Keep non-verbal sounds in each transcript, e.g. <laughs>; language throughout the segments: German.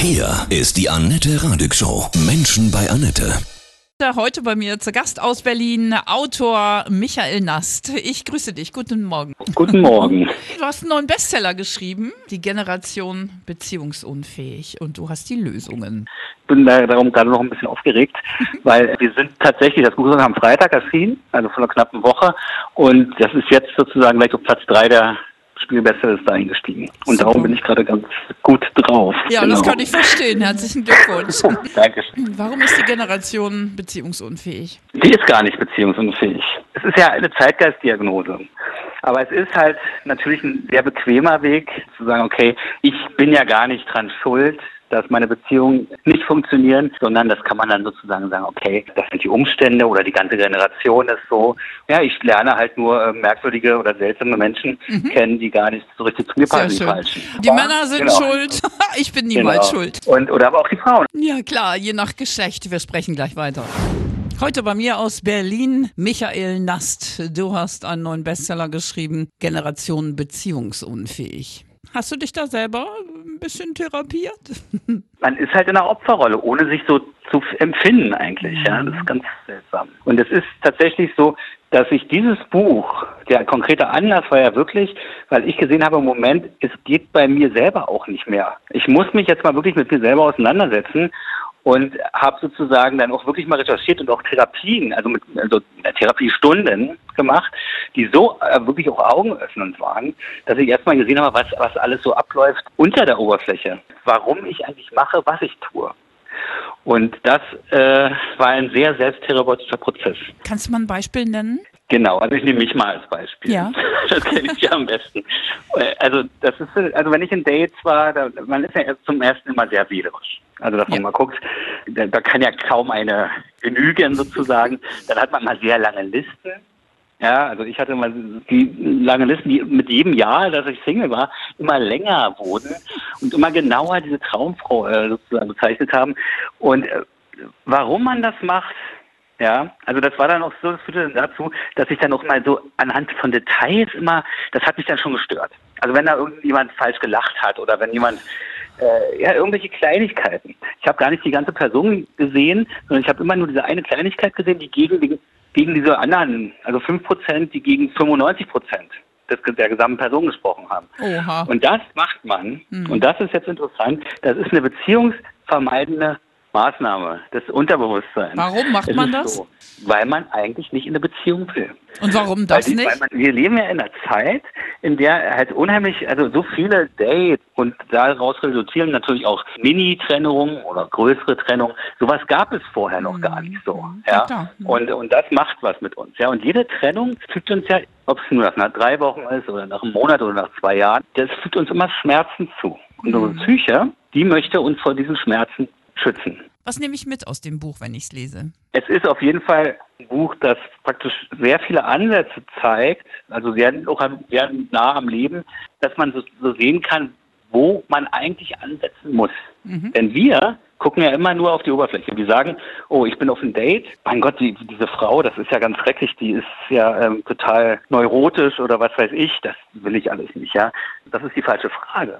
Hier ist die Annette Radig Show. Menschen bei Annette. Heute bei mir zu Gast aus Berlin Autor Michael Nast. Ich grüße dich. Guten Morgen. Guten Morgen. <laughs> Du hast einen neuen Bestseller geschrieben, Die Generation beziehungsunfähig. Und du hast die Lösungen. Ich bin darum gerade noch ein bisschen aufgeregt, <laughs> weil wir sind tatsächlich, das Buch ist am Freitag erschienen, also vor einer knappen Woche. Und das ist jetzt sozusagen gleich auf Platz drei der Spielbesser ist da eingestiegen. Und Super. darum bin ich gerade ganz gut drauf. Ja, Genau. das kann ich verstehen. Herzlichen Glückwunsch. <laughs> Dankeschön. Warum ist die Generation beziehungsunfähig? Die ist gar nicht beziehungsunfähig. Es ist ja eine Zeitgeistdiagnose. Aber es ist halt natürlich ein sehr bequemer Weg, zu sagen, okay, ich bin ja gar nicht dran schuld, dass meine Beziehungen nicht funktionieren, sondern das kann man dann sozusagen sagen, okay, das sind die Umstände oder die ganze Generation ist so. Ja, ich lerne halt nur äh, merkwürdige oder seltsame Menschen kennen, die gar nicht so richtig zu mir passen, die. Die Männer sind genau. schuld. <laughs> Ich bin niemals Genau. schuld. Und, oder aber auch die Frauen. Ja, klar, je nach Geschlecht. Wir sprechen gleich weiter. Heute bei mir aus Berlin Michael Nast. Du hast einen neuen Bestseller geschrieben, Generation beziehungsunfähig. Hast du dich da selber ein bisschen therapiert? <laughs> man ist halt in einer Opferrolle, ohne sich so zu empfinden eigentlich. Ja, das ist ganz seltsam. Und es ist tatsächlich so, dass ich dieses Buch, der konkrete Anlass war ja wirklich, weil ich gesehen habe im Moment, es geht bei mir selber auch nicht mehr. Ich muss mich jetzt mal wirklich mit mir selber auseinandersetzen und habe sozusagen dann auch wirklich mal recherchiert und auch Therapien, also mit also Therapiestunden gemacht, die so äh, wirklich auch augenöffnend waren, dass ich erstmal gesehen habe, was, was alles so abläuft unter der Oberfläche. Warum ich eigentlich mache, was ich tue. Und das äh, war ein sehr selbsttherapeutischer Prozess. Kannst du mal ein Beispiel nennen? Genau, also ich nehme mich mal als Beispiel. Ja. <laughs> Das kenne ich ja am besten. Äh, Also das ist, also wenn ich in Dates war, da, man ist ja erst zum ersten immer sehr wählerisch. Also dass man Ja. mal guckt, da, da kann ja kaum eine genügen sozusagen. Dann hat man mal sehr lange Listen. Ja, also ich hatte mal die lange Listen, die mit jedem Jahr, dass ich Single war, immer länger wurden und immer genauer diese Traumfrau äh, sozusagen bezeichnet haben. Und äh, warum man das macht, ja, also das war dann auch so, das führte dann dazu, dass ich dann auch mal so anhand von Details immer, das hat mich dann schon gestört. Also wenn da irgendjemand falsch gelacht hat oder wenn jemand äh, ja, irgendwelche Kleinigkeiten. Ich habe gar nicht die ganze Person gesehen, sondern ich habe immer nur diese eine Kleinigkeit gesehen, die gegen, die, gegen diese anderen, also 5%, die gegen 95% des, der gesamten Person gesprochen haben. Oha. Und das macht man, Mhm. und das ist jetzt interessant, das ist eine beziehungsvermeidende Maßnahme des Unterbewusstseins. Warum macht Es man das? So, weil man eigentlich nicht in eine Beziehung will. Und warum Weil, das die, nicht? weil man, wir leben ja in einer Zeit, in der halt unheimlich, also so viele Dates und daraus resultieren natürlich auch Mini-Trennungen oder größere Trennungen. Sowas gab es vorher noch gar nicht so. Mhm. Ja, Ja. Mhm. Und, und das macht was mit uns. Ja. Und jede Trennung fügt uns ja, ob es nur nach drei Wochen ist oder nach einem Monat oder nach zwei Jahren, das fügt uns immer Schmerzen zu. Und unsere Mhm. Psyche, die möchte uns vor diesen Schmerzen schützen. Was nehme ich mit aus dem Buch, wenn ich es lese? Es ist auf jeden Fall ein Buch, das praktisch sehr viele Ansätze zeigt, also sehr, auch sehr nah am Leben, dass man so, so sehen kann, wo man eigentlich ansetzen muss. Denn wir gucken ja immer nur auf die Oberfläche. Wir sagen, oh, ich bin auf ein Date. Mein Gott, die, diese Frau, das ist ja ganz schrecklich, die ist ja ähm, total neurotisch oder was weiß ich. Das will ich alles nicht, ja. Das ist die falsche Frage.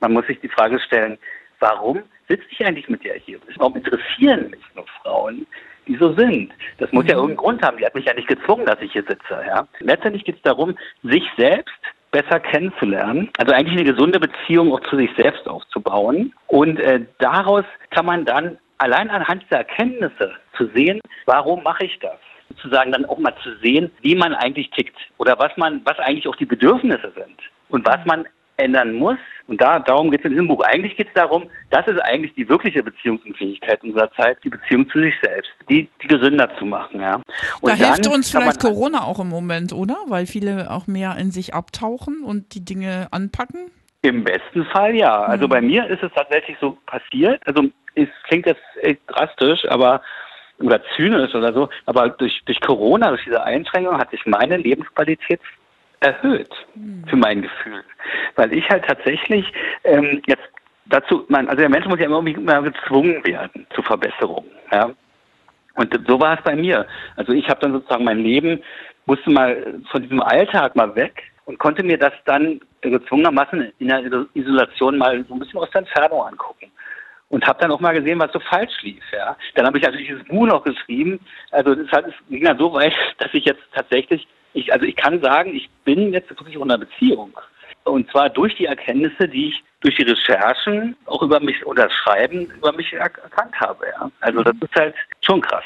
Man muss sich die Frage stellen, warum sitze ich eigentlich mit der hier? Warum interessieren mich nur Frauen, die so sind? Das muss ja irgendeinen Grund haben. Die hat mich ja nicht gezwungen, dass ich hier sitze. Ja? Letztendlich geht es darum, sich selbst besser kennenzulernen. Also eigentlich eine gesunde Beziehung auch zu sich selbst aufzubauen. Und äh, daraus kann man dann allein anhand dieser Erkenntnisse zu sehen, warum mache ich das? Sozusagen dann auch mal zu sehen, wie man eigentlich tickt oder was man, was eigentlich auch die Bedürfnisse sind und was man ändern muss. Und da, darum geht es in diesem Buch. Eigentlich geht es darum, das ist eigentlich die wirkliche Beziehungsunfähigkeit unserer Zeit, die Beziehung zu sich selbst, die, die gesünder zu machen. Ja. Und Da hilft uns vielleicht Corona auch im Moment, oder? Weil viele auch mehr in sich abtauchen und die Dinge anpacken. Im besten Fall ja. Also bei mir ist es tatsächlich so passiert. Also es klingt jetzt echt drastisch, aber oder zynisch oder so, aber durch, durch Corona, durch diese Einschränkung hat sich meine Lebensqualität erhöht für mein Gefühl. Weil ich halt tatsächlich ähm, jetzt dazu, man, also der Mensch muss ja immer irgendwie immer gezwungen werden zu Verbesserungen. Ja? Und so war es bei mir. Also ich habe dann sozusagen mein Leben, musste mal von diesem Alltag mal weg und konnte mir das dann gezwungenermaßen in der Isolation mal so ein bisschen aus der Entfernung angucken. und habe dann auch mal gesehen, was so falsch lief. Ja. Dann habe ich natürlich dieses Buch noch geschrieben. Also das hat, es ging dann so weit, <laughs> dass ich jetzt tatsächlich, ich, also ich kann sagen, ich bin jetzt wirklich einer Beziehung. Und zwar durch die Erkenntnisse, die ich durch die Recherchen auch über mich oder das Schreiben über mich erkannt habe. Ja. Also das ist halt schon krass.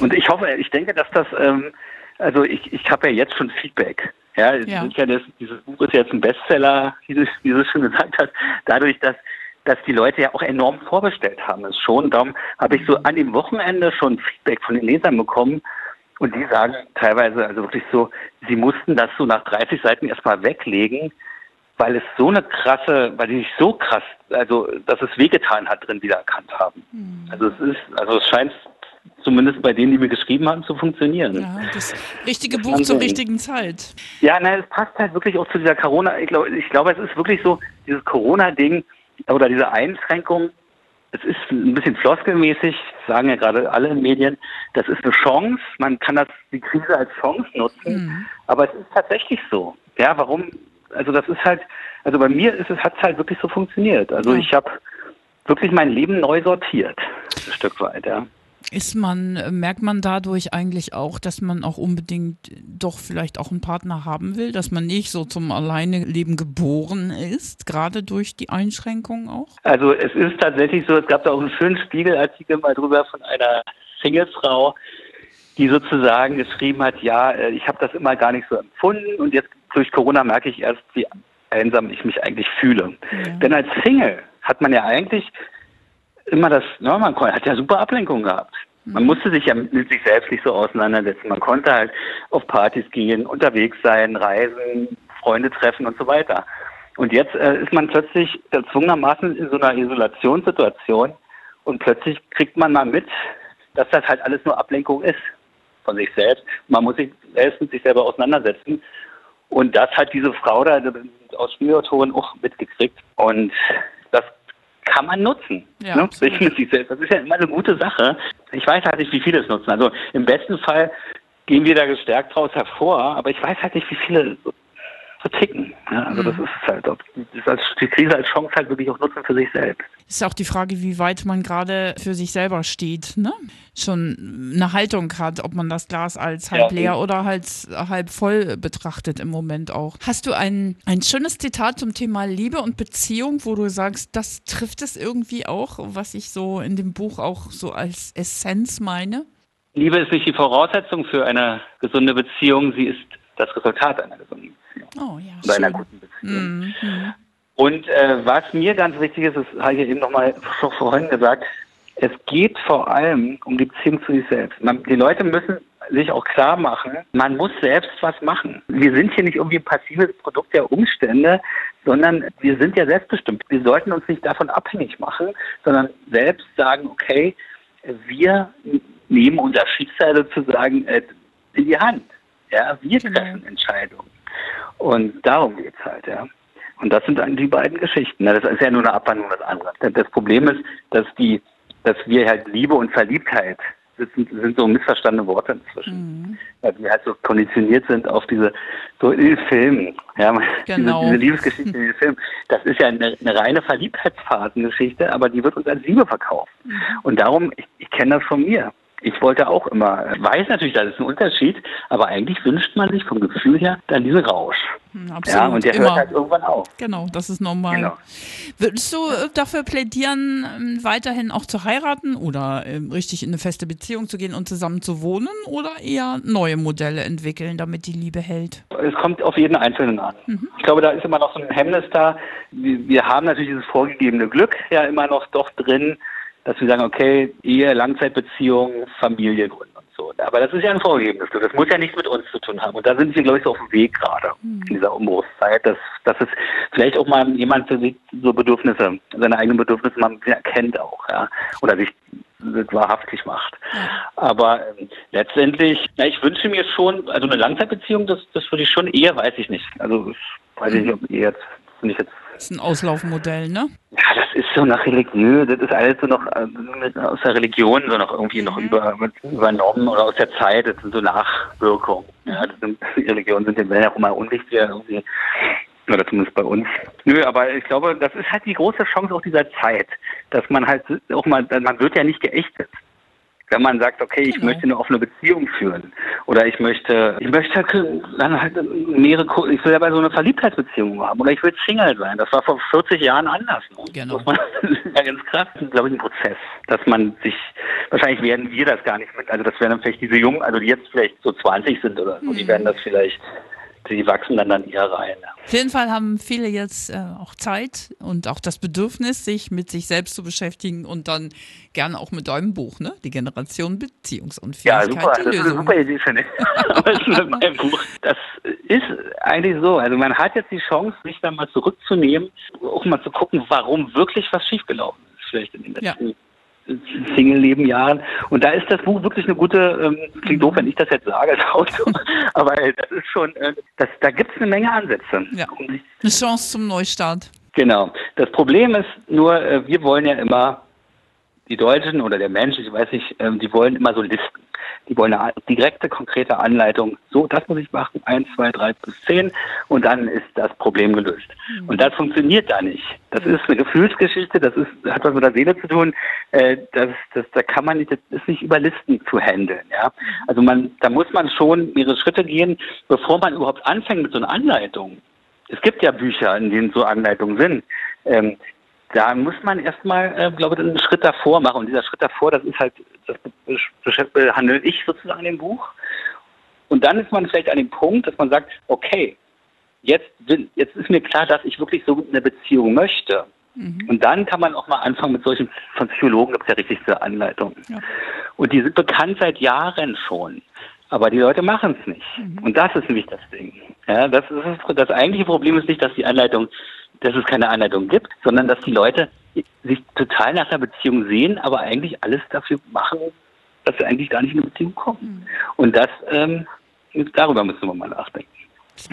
Und ich hoffe, ich denke, dass das, ähm, also ich, ich habe ja jetzt schon Feedback. Ja, ja. ja das, dieses Buch ist jetzt ein Bestseller, wie du, wie du schon gesagt hast, dadurch, dass dass die Leute ja auch enorm vorbestellt haben. ist schon. Darum habe ich so an dem Wochenende schon Feedback von den Lesern bekommen. Und die sagen teilweise, also wirklich so, sie mussten das so nach 30 Seiten erstmal weglegen, weil es so eine krasse, weil die sich so krass, also dass es wehgetan hat, drin wieder erkannt haben. Mhm. Also es ist, also es scheint zumindest bei denen, die mir geschrieben haben, zu funktionieren. Ja, das richtige das Buch zur richtigen Zeit. Ja, nein, es passt halt wirklich auch zu dieser Corona. Ich glaube, ich glaube, es ist wirklich so, dieses Corona-Ding oder diese Einschränkung, es ist ein bisschen floskelmäßig, sagen ja gerade alle Medien, das ist eine Chance, man kann das, die Krise als Chance nutzen, mhm. aber es ist tatsächlich so. Ja, warum? Also das ist halt, also bei mir ist es, hat es halt wirklich so funktioniert. Also mhm. ich habe wirklich mein Leben neu sortiert, ein Stück weit, ja. Ist man, merkt man dadurch eigentlich auch, dass man auch unbedingt doch vielleicht auch einen Partner haben will, dass man nicht so zum Alleineleben geboren ist, gerade durch die Einschränkungen auch? Also es ist tatsächlich so, es gab da auch einen schönen Spiegelartikel mal drüber von einer Singlefrau, die sozusagen geschrieben hat, ja, äh, ich habe das immer gar nicht so empfunden und jetzt durch Corona merke ich erst, wie einsam ich mich eigentlich fühle. Ja. Denn als Single hat man ja eigentlich immer das, ne, man hat ja super Ablenkung gehabt. Man musste sich ja mit sich selbst nicht so auseinandersetzen. Man konnte halt auf Partys gehen, unterwegs sein, reisen, Freunde treffen und so weiter. Und jetzt äh, ist man plötzlich erzwungenermaßen in so einer Isolationssituation und plötzlich kriegt man mal mit, dass das halt alles nur Ablenkung ist von sich selbst. Man muss sich selbst mit sich selber auseinandersetzen. Und das hat diese Frau da aus Spielautoren auch mitgekriegt. Und das kann man nutzen. Ja, ne? Das ist ja immer eine gute Sache. Ich weiß halt nicht, wie viele es nutzen. Also im besten Fall gehen wir da gestärkt raus hervor, aber ich weiß halt nicht, wie viele so ticken. Ja, also mhm. das ist halt, das als, die Krise als Chance halt wirklich auch nutzen für sich selbst. Ist auch die Frage, wie weit man gerade für sich selber steht, ne? Schon eine Haltung hat, ob man das Glas als halb ja, leer oder halt halb voll betrachtet im Moment auch. Hast du ein, ein schönes Zitat zum Thema Liebe und Beziehung, wo du sagst, das trifft es irgendwie auch, was ich so in dem Buch auch so als Essenz meine? Liebe ist nicht die Voraussetzung für eine gesunde Beziehung, sie ist das Resultat einer gesunden Beziehung. Oh, ja, Oder einer guten Beziehung. Mhm. Und äh, was mir ganz wichtig ist, das habe ich eben nochmal vorhin gesagt, es geht vor allem um die Beziehung zu sich selbst. Man, die Leute müssen sich auch klar machen, man muss selbst was machen. Wir sind hier nicht irgendwie ein passives Produkt der Umstände, sondern wir sind ja selbstbestimmt. Wir sollten uns nicht davon abhängig machen, sondern selbst sagen, okay, wir nehmen unser Schicksal sozusagen äh, in die Hand. Ja, wir genau. treffen Entscheidungen. Und darum geht es halt, ja. Und das sind dann die beiden Geschichten. Das ist ja nur eine Abwandlung des anderen. Das Problem ist, dass die, dass wir halt Liebe und Verliebtheit sind, sind so missverstandene Worte inzwischen. Mhm. Weil wir halt so konditioniert sind auf diese, so in Filmen, ja, <laughs> genau. diese, diese Liebesgeschichte in den Filmen. Das ist ja eine, eine reine Verliebtheitsphasengeschichte, aber die wird uns als Liebe verkauft. Mhm. Und darum, ich, ich kenne das von mir ich wollte auch immer, weiß natürlich, das ist ein Unterschied, aber eigentlich wünscht man sich vom Gefühl her dann diesen Rausch. Hm, absolut, ja, und der immer. hört halt irgendwann auf. Genau, das ist normal. Genau. Würdest du äh, dafür plädieren, ähm, weiterhin auch zu heiraten oder ähm, richtig in eine feste Beziehung zu gehen und zusammen zu wohnen oder eher neue Modelle entwickeln, damit die Liebe hält? Es kommt auf jeden Einzelnen an. Mhm. Ich glaube, da ist immer noch so ein Hemmnis da. Wir haben natürlich dieses vorgegebene Glück ja immer noch doch drin dass wir sagen, okay, Ehe, Langzeitbeziehung, Familie gründen und so. Aber das ist ja ein vorgegebenes Glück. Das muss ja nichts mit uns zu tun haben. Und da sind wir, glaube ich, so auf dem Weg gerade mhm. in dieser Umbruchszeit, dass, dass es vielleicht auch mal jemand für sich so Bedürfnisse, seine eigenen Bedürfnisse mal erkennt auch, ja. Oder sich wahrhaftig macht. Ja. Aber äh, letztendlich, na, ich wünsche mir schon, also eine Langzeitbeziehung, das, das würde ich schon eher, weiß ich nicht. Also weiß ich nicht, ob jetzt, finde ich jetzt ist ein Auslaufmodell, ne? Ja, das ist so nach religiös, das ist alles so noch äh, aus der Religion so noch irgendwie noch mhm. über, übernommen oder aus der Zeit, das sind so Nachwirkungen. Ja, das sind, die Religionen sind ja auch immer unwichtig, irgendwie Oder zumindest bei uns. Nö, aber ich glaube, das ist halt die große Chance auch dieser Zeit, dass man halt auch mal, man wird ja nicht geächtet wenn man sagt, okay, ich genau. möchte eine offene Beziehung führen oder ich möchte, ich möchte dann halt mehrere, ich will ja bei so eine Verliebtheitsbeziehung haben oder ich will Single sein. Das war vor 40 Jahren anders. Ne? Genau. <laughs> Das ja ganz krass. Glaube ich, ein Prozess, dass man sich, wahrscheinlich werden wir das gar nicht mit, also das werden dann vielleicht diese Jungen, also die jetzt vielleicht so 20 sind oder so, mhm. die werden das vielleicht die wachsen dann dann eher rein. Auf jeden Fall haben viele jetzt äh, auch Zeit und auch das Bedürfnis, sich mit sich selbst zu beschäftigen und dann gerne auch mit deinem Buch, ne? Die Generation Beziehungsunfähigkeit. Ja, super, das ist eine super Idee, finde ich. <laughs> <laughs> Buch. Das ist eigentlich so. Also man hat jetzt die Chance, sich dann mal zurückzunehmen, auch mal zu gucken, warum wirklich was schiefgelaufen ist, vielleicht in den letzten ja. Single-Leben Jahren. Und da ist das Buch wirklich eine gute, ähm, klingt doof, wenn ich das jetzt sage als <laughs> Autor, aber das ist schon, äh, das, da gibt es eine Menge Ansätze. Ja. Eine Chance zum Neustart. Genau. Das Problem ist nur, äh, wir wollen ja immer, die Deutschen oder der Mensch, ich weiß nicht, ähm, die wollen immer so Listen. Die wollen eine direkte, konkrete Anleitung. So, das muss ich machen. Eins, zwei, drei bis zehn. Und dann ist das Problem gelöst. Mhm. Und das funktioniert da nicht. Das ist eine Gefühlsgeschichte. Das ist, hat was mit der Seele zu tun. Äh, das, das, da kann man nicht, das ist nicht über Listen zu handeln, ja. Also man, da muss man schon mehrere Schritte gehen, bevor man überhaupt anfängt mit so einer Anleitung. Es gibt ja Bücher, in denen so Anleitungen sind. Ähm, da muss man erstmal, äh, glaube ich, einen Schritt davor machen. Und dieser Schritt davor, das ist halt, das behandle ich sozusagen im Buch. Und dann ist man vielleicht an dem Punkt, dass man sagt, okay, jetzt, jetzt ist mir klar, dass ich wirklich so eine Beziehung möchte. Mhm. Und dann kann man auch mal anfangen mit solchen, von Psychologen gibt es ja richtigste Anleitungen. Ja. Und die sind bekannt seit Jahren schon. Aber die Leute machen es nicht. Mhm. Und das ist nämlich das Ding. Ja, das, ist, das eigentliche Problem ist nicht, dass die Anleitung dass es keine Anleitung gibt, sondern dass die Leute sich total nach einer Beziehung sehen, aber eigentlich alles dafür machen, dass sie eigentlich gar nicht in eine Beziehung kommen. Mhm. Und das, ähm, darüber müssen wir mal nachdenken.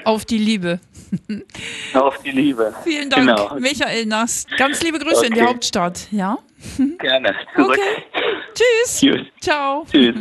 Auf die Liebe. <laughs> Auf die Liebe. Vielen Dank, genau. Michael Nast. Ganz liebe Grüße okay. in die Hauptstadt. Ja? Gerne. <laughs> Zurück. Okay. Tschüss. Tschüss. Ciao. Tschüss.